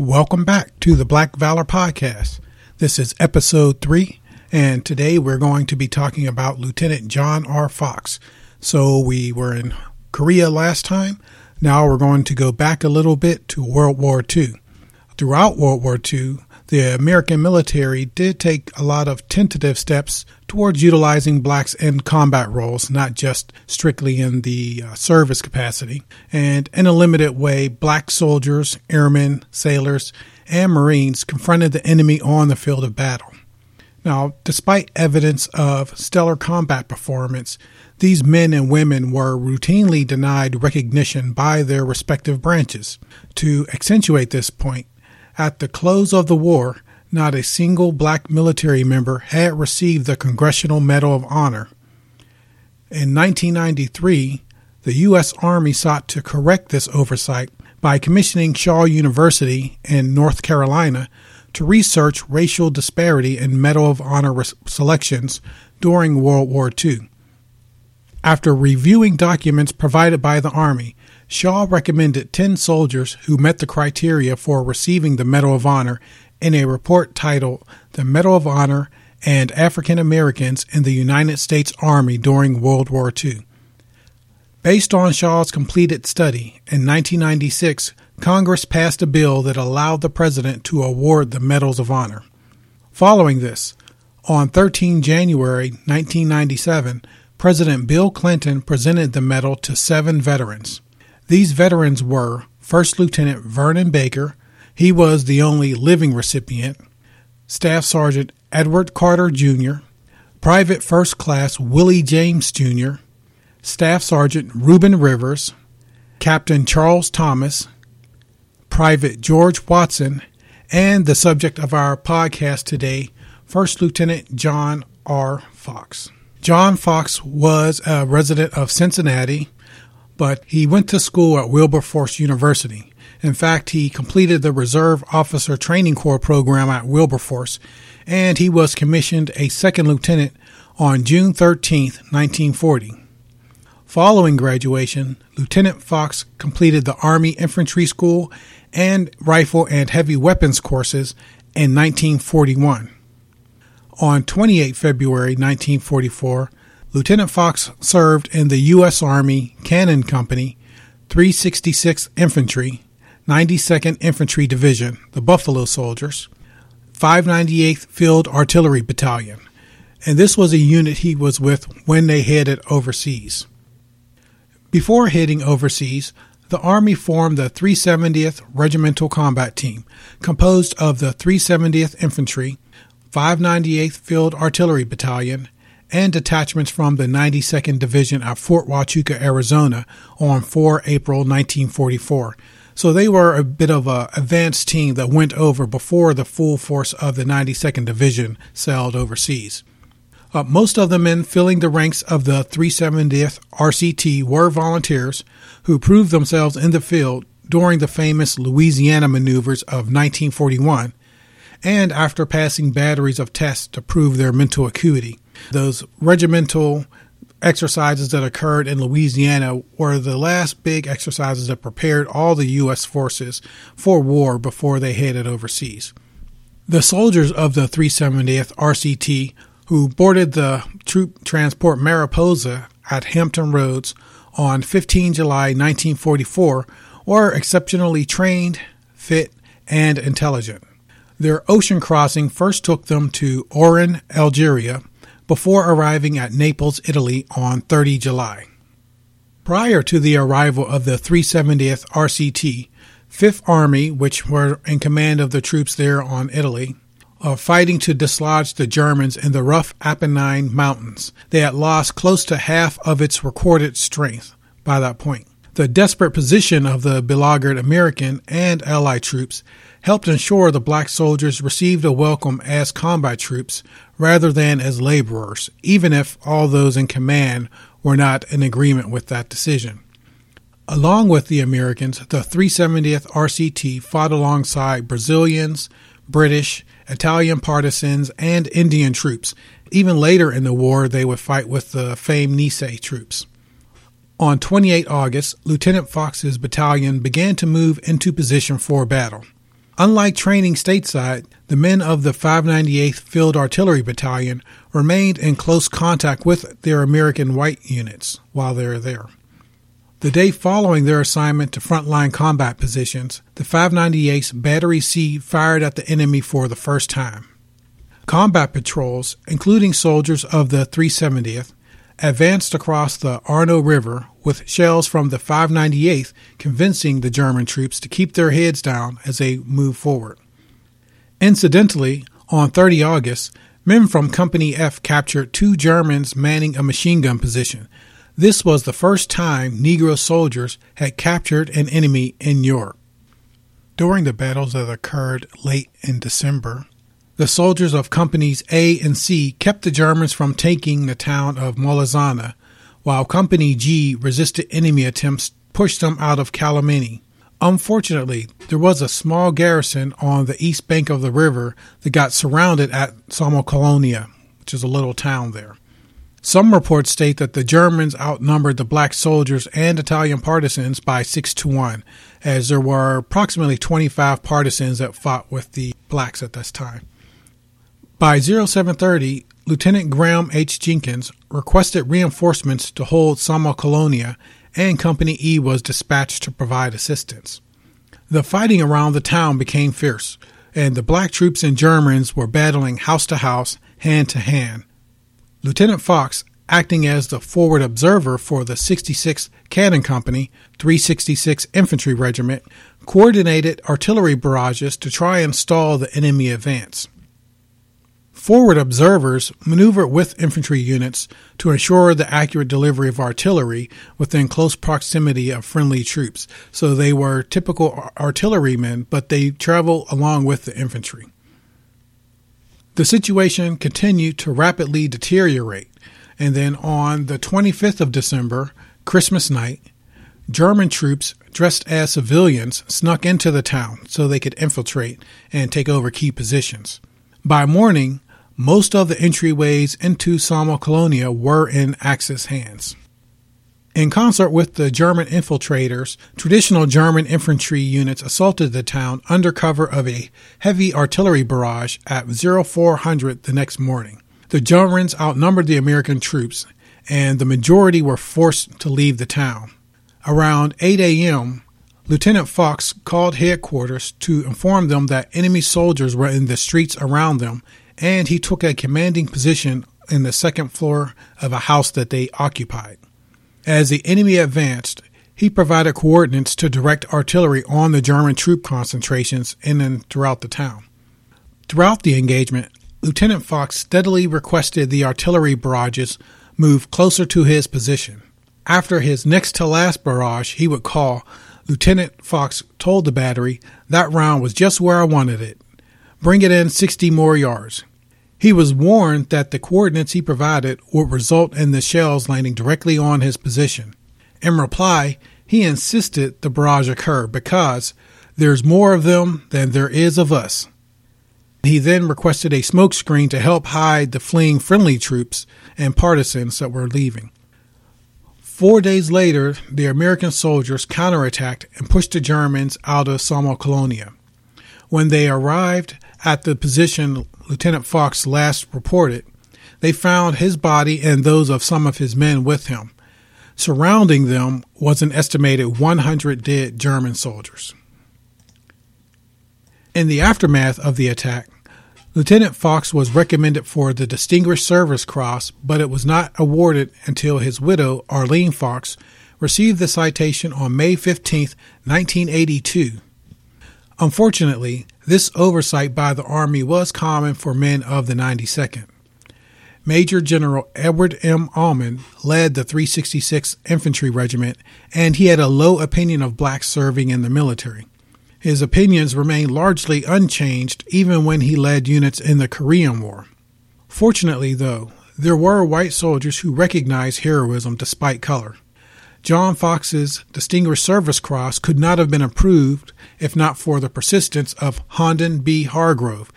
Welcome back to the Black Valor Podcast. This is episode three, and today we're going to be talking about Lieutenant John R. Fox. So, we were in Korea last time. Now we're going to go back a little bit to World War II. Throughout World War II, the American military did take a lot of tentative steps towards utilizing blacks in combat roles, not just strictly in the uh, service capacity. And in a limited way, black soldiers, airmen, sailors, and Marines confronted the enemy on the field of battle. Now, despite evidence of stellar combat performance, these men and women were routinely denied recognition by their respective branches. To accentuate this point, at the close of the war, not a single black military member had received the Congressional Medal of Honor. In 1993, the U.S. Army sought to correct this oversight by commissioning Shaw University in North Carolina to research racial disparity in Medal of Honor selections during World War II. After reviewing documents provided by the Army, Shaw recommended 10 soldiers who met the criteria for receiving the Medal of Honor in a report titled The Medal of Honor and African Americans in the United States Army During World War II. Based on Shaw's completed study, in 1996, Congress passed a bill that allowed the President to award the Medals of Honor. Following this, on 13 January 1997, President Bill Clinton presented the medal to seven veterans. These veterans were First Lieutenant Vernon Baker, he was the only living recipient, Staff Sergeant Edward Carter Jr., Private First Class Willie James Jr., Staff Sergeant Reuben Rivers, Captain Charles Thomas, Private George Watson, and the subject of our podcast today, First Lieutenant John R. Fox. John Fox was a resident of Cincinnati but he went to school at Wilberforce University. In fact, he completed the Reserve Officer Training Corps program at Wilberforce, and he was commissioned a second lieutenant on June 13, 1940. Following graduation, Lieutenant Fox completed the Army Infantry School and Rifle and Heavy Weapons courses in 1941. On 28 February 1944, Lieutenant Fox served in the U.S. Army Cannon Company, 366th Infantry, 92nd Infantry Division, the Buffalo Soldiers, 598th Field Artillery Battalion, and this was a unit he was with when they headed overseas. Before heading overseas, the Army formed the 370th Regimental Combat Team, composed of the 370th Infantry, 598th Field Artillery Battalion, and detachments from the 92nd Division at Fort Huachuca, Arizona on 4 April 1944. So they were a bit of a advanced team that went over before the full force of the 92nd Division sailed overseas. Uh, most of the men filling the ranks of the 370th RCT were volunteers who proved themselves in the field during the famous Louisiana maneuvers of 1941 and after passing batteries of tests to prove their mental acuity. Those regimental exercises that occurred in Louisiana were the last big exercises that prepared all the U.S. forces for war before they headed overseas. The soldiers of the 370th RCT who boarded the troop transport Mariposa at Hampton Roads on 15 July 1944 were exceptionally trained, fit, and intelligent. Their ocean crossing first took them to Oran, Algeria, before arriving at Naples, Italy on 30 July. Prior to the arrival of the 370th RCT, 5th Army, which were in command of the troops there on Italy, are fighting to dislodge the Germans in the rough Apennine Mountains. They had lost close to half of its recorded strength by that point. The desperate position of the beleaguered American and Allied troops helped ensure the black soldiers received a welcome as combat troops rather than as laborers, even if all those in command were not in agreement with that decision. Along with the Americans, the 370th RCT fought alongside Brazilians, British, Italian partisans, and Indian troops. Even later in the war, they would fight with the famed Nisei troops. On 28 August, Lieutenant Fox's battalion began to move into position for battle. Unlike training stateside, the men of the 598th Field Artillery Battalion remained in close contact with their American white units while they were there. The day following their assignment to frontline combat positions, the 598th Battery C fired at the enemy for the first time. Combat patrols, including soldiers of the 370th, advanced across the Arno River with shells from the 598th convincing the German troops to keep their heads down as they moved forward. Incidentally, on 30 August, men from Company F captured two Germans manning a machine gun position. This was the first time Negro soldiers had captured an enemy in Europe. During the battles that occurred late in December, the soldiers of Companies A and C kept the Germans from taking the town of Molazzana, while Company G resisted enemy attempts pushed them out of Calomini. Unfortunately, there was a small garrison on the east bank of the river that got surrounded at Sommocolonia, which is a little town there. Some reports state that the Germans outnumbered the black soldiers and Italian partisans by 6 to 1, as there were approximately 25 partisans that fought with the blacks at this time. By 0730, Lieutenant Graham H. Jenkins requested reinforcements to hold Sommocolonia, and Company E was dispatched to provide assistance. The fighting around the town became fierce, and the black troops and Germans were battling house to house, hand to hand. Lieutenant Fox, acting as the forward observer for the 66th Cannon Company, 366 Infantry Regiment, coordinated artillery barrages to try and stall the enemy advance. Forward observers maneuvered with infantry units to ensure the accurate delivery of artillery within close proximity of friendly troops. So they were typical artillerymen, but they traveled along with the infantry. The situation continued to rapidly deteriorate, and then on the 25th of December, Christmas night, German troops dressed as civilians snuck into the town so they could infiltrate and take over key positions. By morning, most of the entryways into Sommocolonia were in Axis hands. In concert with the German infiltrators, traditional German infantry units assaulted the town under cover of a heavy artillery barrage at 0400 the next morning. The Germans outnumbered the American troops, and the majority were forced to leave the town. Around 8 a.m., Lieutenant Fox called headquarters to inform them that enemy soldiers were in the streets around them and he took a commanding position in the second floor of a house that they occupied. As the enemy advanced, he provided coordinates to direct artillery on the German troop concentrations in and throughout the town. Throughout the engagement, Lieutenant Fox steadily requested the artillery barrages move closer to his position. After his next to last barrage, he would call, Lieutenant Fox told the battery, That round was just where I wanted it. Bring it in 60 more yards. He was warned that the coordinates he provided would result in the shells landing directly on his position. In reply, he insisted the barrage occur because there's more of them than there is of us. He then requested a smoke screen to help hide the fleeing friendly troops and partisans that were leaving. Four days later, the American soldiers counterattacked and pushed the Germans out of Sommocolonia. When they arrived at the position Lieutenant Fox last reported, they found his body and those of some of his men with him. Surrounding them was an estimated 100 dead German soldiers. In the aftermath of the attack, Lieutenant Fox was recommended for the Distinguished Service Cross, but it was not awarded until his widow, Arlene Fox, received the citation on May 15, 1982. Unfortunately, this oversight by the Army was common for men of the 92nd. Major General Edward M. Almond led the 366th Infantry Regiment, and he had a low opinion of blacks serving in the military. His opinions remained largely unchanged even when he led units in the Korean War. Fortunately, though, there were white soldiers who recognized heroism despite color. John Fox's Distinguished Service Cross could not have been approved if not for the persistence of Hondon B. Hargrove.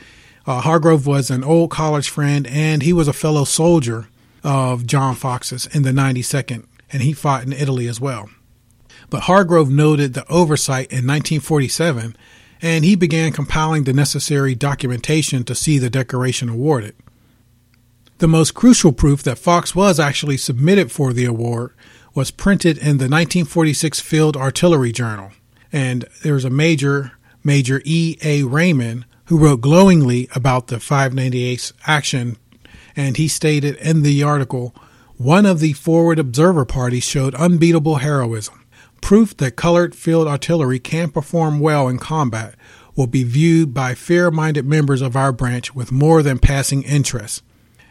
Uh, Hargrove was an old college friend and he was a fellow soldier of John Fox's in the 92nd, and he fought in Italy as well. But Hargrove noted the oversight in 1947 and he began compiling the necessary documentation to see the decoration awarded. The most crucial proof that Fox was actually submitted for the award was printed in the 1946 Field Artillery Journal. And there was a major, Major E. A. Raymond, who wrote glowingly about the 598th action. And he stated in the article, one of the forward observer parties showed unbeatable heroism. Proof that colored field artillery can perform well in combat will be viewed by fair minded members of our branch with more than passing interest.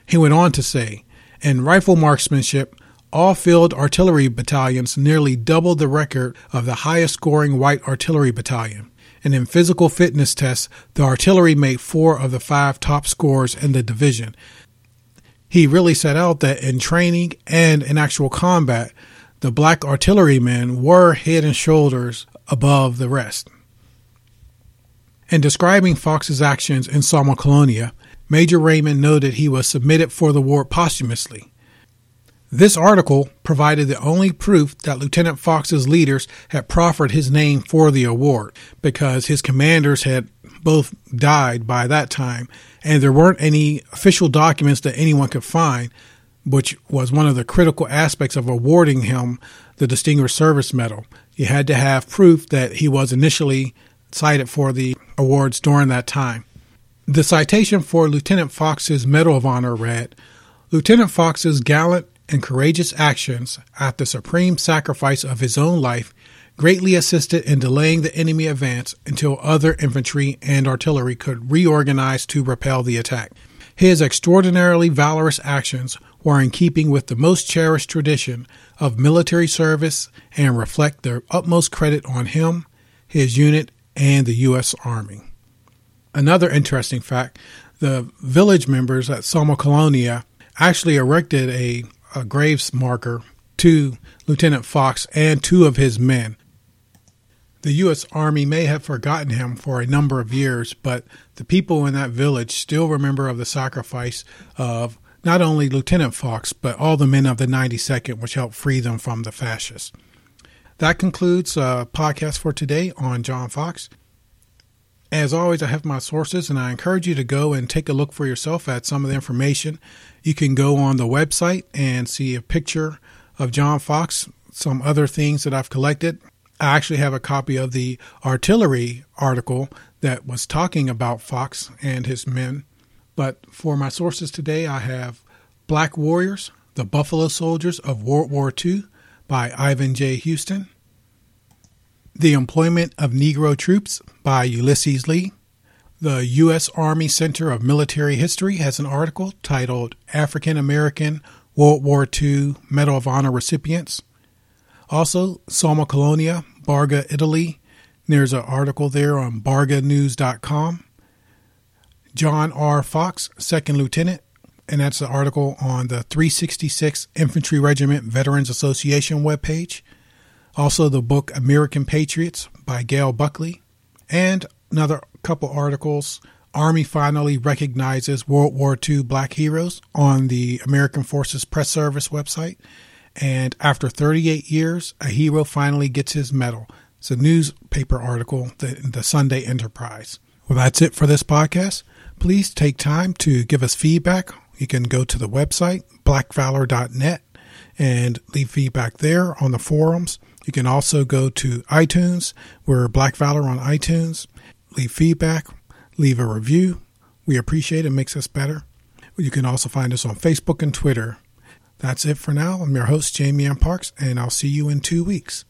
He went on to say, in rifle marksmanship, all field artillery battalions nearly doubled the record of the highest scoring white artillery battalion. And in physical fitness tests, the artillery made four of the five top scores in the division. He really set out that in training and in actual combat, the black artillerymen were head and shoulders above the rest. In describing Fox's actions in Sommocolonia, Major Raymond noted he was submitted for the war posthumously. This article provided the only proof that Lieutenant Fox's leaders had proffered his name for the award because his commanders had both died by that time and there weren't any official documents that anyone could find, which was one of the critical aspects of awarding him the Distinguished Service Medal. You had to have proof that he was initially cited for the awards during that time. The citation for Lieutenant Fox's Medal of Honor read Lieutenant Fox's gallant and courageous actions at the supreme sacrifice of his own life greatly assisted in delaying the enemy advance until other infantry and artillery could reorganize to repel the attack. His extraordinarily valorous actions were in keeping with the most cherished tradition of military service and reflect the utmost credit on him, his unit, and the U.S. Army. Another interesting fact the village members at Sommocolonia actually erected a, a graves marker to Lieutenant Fox and two of his men. The U.S. Army may have forgotten him for a number of years, but the people in that village still remember of the sacrifice of not only Lieutenant Fox, but all the men of the 92nd, which helped free them from the fascists. That concludes a uh, podcast for today on John Fox. As always, I have my sources, and I encourage you to go and take a look for yourself at some of the information. You can go on the website and see a picture of John Fox, some other things that I've collected. I actually have a copy of the artillery article that was talking about Fox and his men. But for my sources today, I have Black Warriors, The Buffalo Soldiers of World War II by Ivan J. Houston. The Employment of Negro Troops by Ulysses Lee. The U.S. Army Center of Military History has an article titled African American World War II Medal of Honor Recipients. Also, Sommocolonia, Barga, Italy. There's an article there on barganews.com. John R. Fox, Second Lieutenant, and that's the article on the 366 Infantry Regiment Veterans Association webpage. Also, the book American Patriots by Gail Buckley, and another couple articles. Army finally recognizes World War II black heroes on the American Forces Press Service website. And after 38 years, a hero finally gets his medal. It's a newspaper article, the, the Sunday Enterprise. Well, that's it for this podcast. Please take time to give us feedback. You can go to the website, blackvalor.net, and leave feedback there on the forums. You can also go to iTunes. We're Black Valor on iTunes. Leave feedback, leave a review. We appreciate it, it makes us better. You can also find us on Facebook and Twitter. That's it for now. I'm your host, Jamie M. Parks, and I'll see you in two weeks.